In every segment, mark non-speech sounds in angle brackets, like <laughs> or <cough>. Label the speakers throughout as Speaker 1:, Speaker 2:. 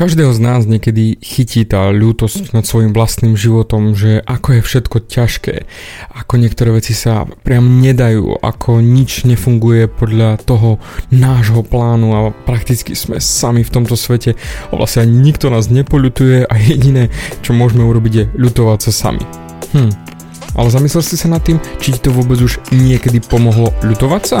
Speaker 1: Každého z nás niekedy chytí tá ľútosť nad svojim vlastným životom, že ako je všetko ťažké, ako niektoré veci sa priam nedajú, ako nič nefunguje podľa toho nášho plánu a prakticky sme sami v tomto svete a vlastne nikto nás nepoľutuje a jediné, čo môžeme urobiť je ľutovať sa sami. Hm. Ale zamyslel si sa nad tým, či ti to vôbec už niekedy pomohlo ľutovať sa?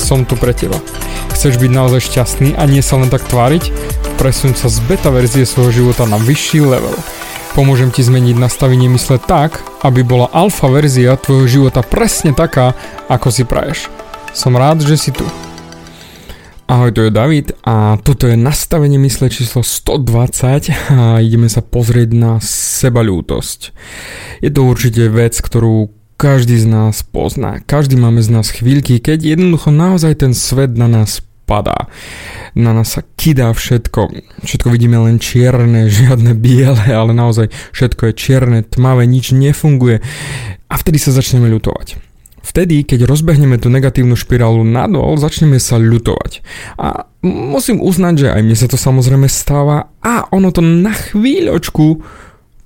Speaker 1: som tu pre teba. Chceš byť naozaj šťastný a nie sa len tak tváriť? Presuň sa z beta verzie svojho života na vyšší level. Pomôžem ti zmeniť nastavenie mysle tak, aby bola alfa verzia tvojho života presne taká, ako si praješ. Som rád, že si tu. Ahoj, to je David a toto je nastavenie mysle číslo 120 a ideme sa pozrieť na sebalútosť. Je to určite vec, ktorú každý z nás pozná. Každý máme z nás chvíľky, keď jednoducho naozaj ten svet na nás padá. Na nás sa kydá všetko. Všetko vidíme len čierne, <laughs> žiadne biele, ale naozaj všetko je čierne, tmavé, nič nefunguje. A vtedy sa začneme ľutovať. Vtedy, keď rozbehneme tú negatívnu špirálu nadol, začneme sa ľutovať. A musím uznať, že aj mne sa to samozrejme stáva a ono to na chvíľočku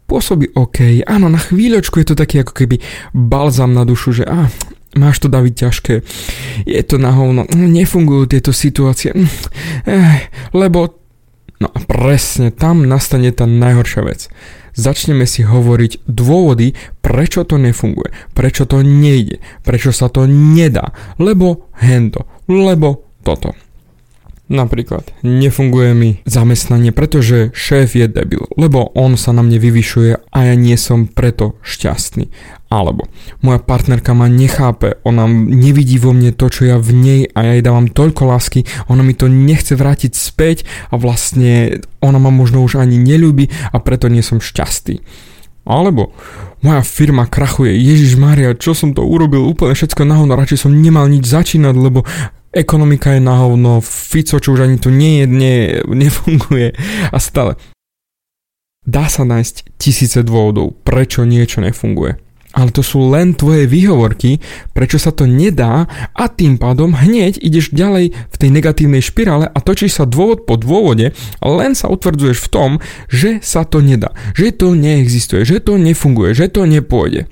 Speaker 1: pôsobí OK. Áno, na chvíľočku je to taký ako keby balzam na dušu, že á, máš to daviť ťažké, je to na hovno, nefungujú tieto situácie, eh, lebo no presne tam nastane tá najhoršia vec. Začneme si hovoriť dôvody, prečo to nefunguje, prečo to nejde, prečo sa to nedá, lebo hento, lebo toto. Napríklad, nefunguje mi zamestnanie, pretože šéf je debil, lebo on sa na mne vyvyšuje a ja nie som preto šťastný. Alebo moja partnerka ma nechápe, ona nevidí vo mne to, čo ja v nej a ja jej dávam toľko lásky, ona mi to nechce vrátiť späť a vlastne ona ma možno už ani nelúbi a preto nie som šťastný. Alebo moja firma krachuje, Ježiš Maria, čo som to urobil, úplne všetko nahovno, radšej som nemal nič začínať, lebo ekonomika je na hovno, Fico, čo už ani tu nie je, nie, nefunguje a stále. Dá sa nájsť tisíce dôvodov, prečo niečo nefunguje. Ale to sú len tvoje výhovorky, prečo sa to nedá a tým pádom hneď ideš ďalej v tej negatívnej špirále a točíš sa dôvod po dôvode len sa utvrdzuješ v tom, že sa to nedá, že to neexistuje, že to nefunguje, že to nepôjde.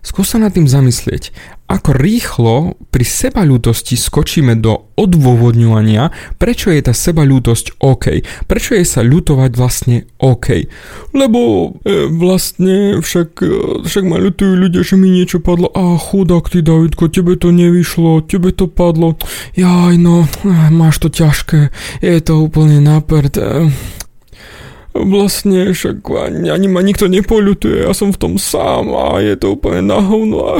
Speaker 1: Skús sa nad tým zamyslieť, ako rýchlo pri sebaľútosti skočíme do odôvodňovania, prečo je tá sebaľútosť OK, prečo je sa ľutovať vlastne OK. Lebo e, vlastne však, e, však ma ľutujú ľudia, že mi niečo padlo, a chudák ty Davidko, tebe to nevyšlo, tebe to padlo, jaj no, e, máš to ťažké, je to úplne naprd. E, vlastne však ani, ani ma nikto nepoľutuje, ja som v tom sám a je to úplne na hovno.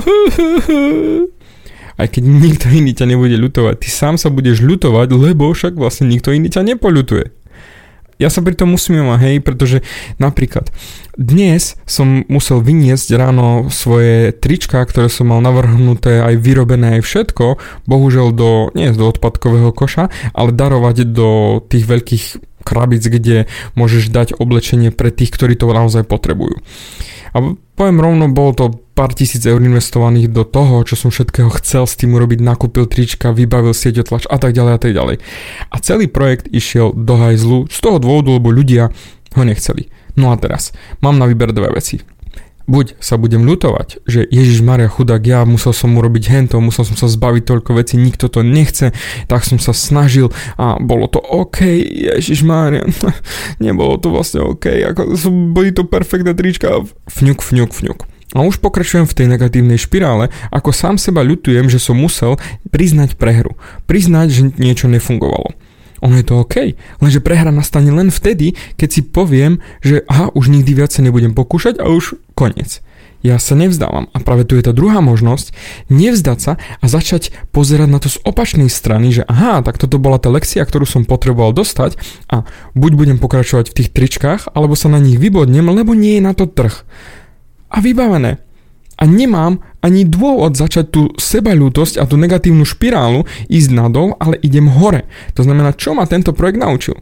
Speaker 1: Aj keď nikto iný ťa nebude ľutovať, ty sám sa budeš ľutovať, lebo však vlastne nikto iný ťa nepoľutuje. Ja sa pri tom musím mať, hej, pretože napríklad dnes som musel vyniesť ráno svoje trička, ktoré som mal navrhnuté aj vyrobené aj všetko, bohužiaľ do, nie do odpadkového koša, ale darovať do tých veľkých krabic, kde môžeš dať oblečenie pre tých, ktorí to naozaj potrebujú. A poviem rovno, bolo to pár tisíc eur investovaných do toho, čo som všetkého chcel s tým urobiť, nakúpil trička, vybavil sieťotlač a tak ďalej a tak ďalej. A celý projekt išiel do hajzlu z toho dôvodu, lebo ľudia ho nechceli. No a teraz, mám na výber dve veci buď sa budem ľutovať, že Ježiš Maria chudák, ja musel som urobiť hento, musel som sa zbaviť toľko vecí, nikto to nechce, tak som sa snažil a bolo to OK, Ježiš Maria, <laughs> nebolo to vlastne OK, ako boli to perfektné trička, fňuk, fňuk, fňuk. A už pokračujem v tej negatívnej špirále, ako sám seba ľutujem, že som musel priznať prehru. Priznať, že niečo nefungovalo ono je to OK. Lenže prehra nastane len vtedy, keď si poviem, že aha, už nikdy viac sa nebudem pokúšať a už koniec. ja sa nevzdávam. A práve tu je tá druhá možnosť, nevzdať sa a začať pozerať na to z opačnej strany, že aha, tak toto bola tá lekcia, ktorú som potreboval dostať a buď budem pokračovať v tých tričkách, alebo sa na nich vybodnem, lebo nie je na to trh. A vybavené. A nemám ani dôvod začať tú sebalútosť a tú negatívnu špirálu ísť nadol, ale idem hore. To znamená, čo ma tento projekt naučil.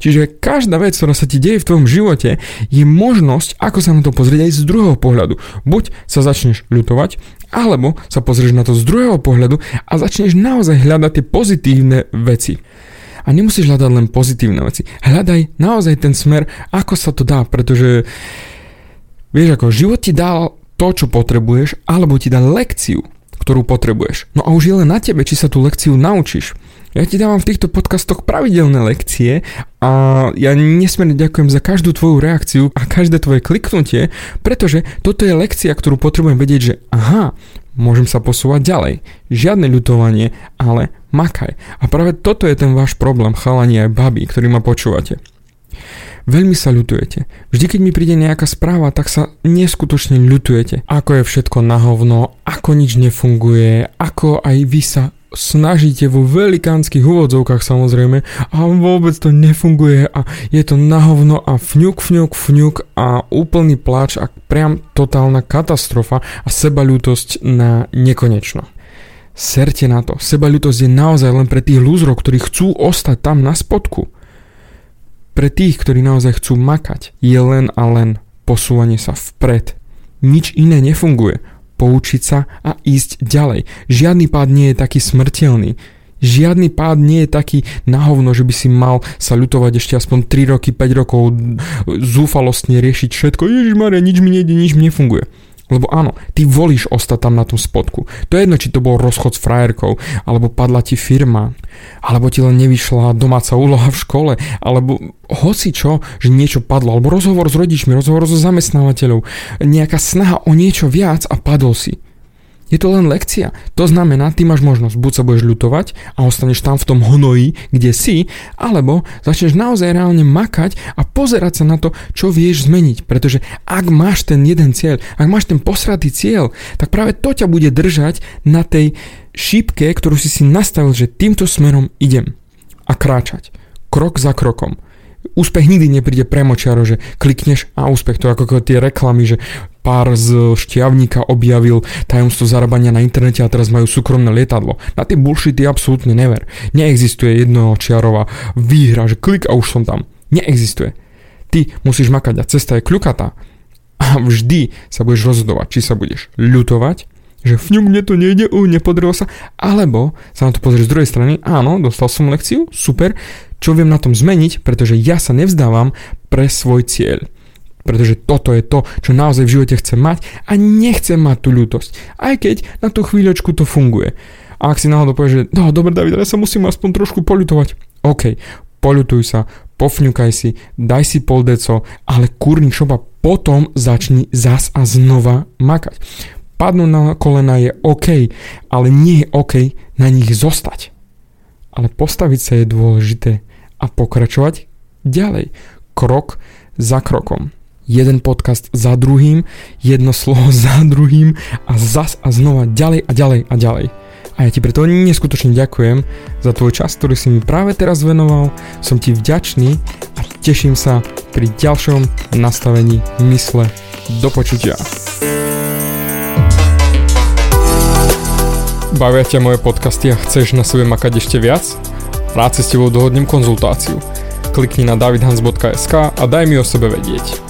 Speaker 1: Čiže každá vec, ktorá sa ti deje v tvojom živote, je možnosť, ako sa na to pozrieť aj z druhého pohľadu. Buď sa začneš ľutovať, alebo sa pozrieš na to z druhého pohľadu a začneš naozaj hľadať tie pozitívne veci. A nemusíš hľadať len pozitívne veci. Hľadaj naozaj ten smer, ako sa to dá, pretože vieš ako, život ti dal to, čo potrebuješ, alebo ti dá lekciu, ktorú potrebuješ. No a už je len na tebe, či sa tú lekciu naučíš. Ja ti dávam v týchto podcastoch pravidelné lekcie a ja nesmierne ďakujem za každú tvoju reakciu a každé tvoje kliknutie, pretože toto je lekcia, ktorú potrebujem vedieť, že aha, môžem sa posúvať ďalej. Žiadne ľutovanie, ale makaj. A práve toto je ten váš problém, chalani aj baby, ktorý ma počúvate. Veľmi sa ľutujete. Vždy, keď mi príde nejaká správa, tak sa neskutočne ľutujete. Ako je všetko na hovno, ako nič nefunguje, ako aj vy sa snažíte vo velikánskych úvodzovkách samozrejme a vôbec to nefunguje a je to na hovno a fňuk, fňuk, fňuk a úplný pláč a priam totálna katastrofa a sebalútosť na nekonečno. Serte na to. Sebalútosť je naozaj len pre tých lúzrov, ktorí chcú ostať tam na spodku. Pre tých, ktorí naozaj chcú makať, je len a len posúvanie sa vpred. Nič iné nefunguje poučiť sa a ísť ďalej. Žiadny pád nie je taký smrteľný. Žiadny pád nie je taký nahovno, že by si mal sa ľutovať ešte aspoň 3 roky, 5 rokov, zúfalostne riešiť všetko. Ježiš Maria, nič mi nejde, nič mi nefunguje. Lebo áno, ty volíš ostať tam na tom spodku. To je jedno, či to bol rozchod s frajerkou, alebo padla ti firma, alebo ti len nevyšla domáca úloha v škole, alebo hoci čo, že niečo padlo, alebo rozhovor s rodičmi, rozhovor so zamestnávateľov, nejaká snaha o niečo viac a padol si. Je to len lekcia. To znamená, ty máš možnosť, buď sa budeš ľutovať a ostaneš tam v tom hnoji, kde si, alebo začneš naozaj reálne makať a pozerať sa na to, čo vieš zmeniť. Pretože ak máš ten jeden cieľ, ak máš ten posratý cieľ, tak práve to ťa bude držať na tej šípke, ktorú si si nastavil, že týmto smerom idem. A kráčať. Krok za krokom úspech nikdy nepríde premočiaro, že klikneš a úspech. To ako tie reklamy, že pár z šťavníka objavil tajomstvo zarábania na internete a teraz majú súkromné lietadlo. Na tie bullshity absolútne never. Neexistuje jednočiarová výhra, že klik a už som tam. Neexistuje. Ty musíš makať a cesta je kľukatá. A vždy sa budeš rozhodovať, či sa budeš ľutovať, že fňuk mne to nejde, u, nepodarilo sa, alebo sa na to pozrieš z druhej strany, áno, dostal som lekciu, super, čo viem na tom zmeniť, pretože ja sa nevzdávam pre svoj cieľ. Pretože toto je to, čo naozaj v živote chcem mať a nechcem mať tú ľútosť. Aj keď na tú chvíľočku to funguje. A ak si náhodou povieš, že no dobre David, ja sa musím aspoň trošku poľutovať. OK, poľutuj sa, pofňukaj si, daj si pol deco, ale kurník šopa potom začni zas a znova makať. Padnúť na kolena je OK, ale nie je OK na nich zostať. Ale postaviť sa je dôležité a pokračovať ďalej, krok za krokom jeden podcast za druhým, jedno slovo <laughs> za druhým a zas a znova ďalej a ďalej a ďalej. A ja ti preto neskutočne ďakujem za tvoj čas, ktorý si mi práve teraz venoval. Som ti vďačný a teším sa pri ďalšom nastavení mysle. Do počutia. Bavia ťa moje podcasty a chceš na sebe makať ešte viac? Rád si s tebou dohodnem konzultáciu. Klikni na davidhans.sk a daj mi o sebe vedieť.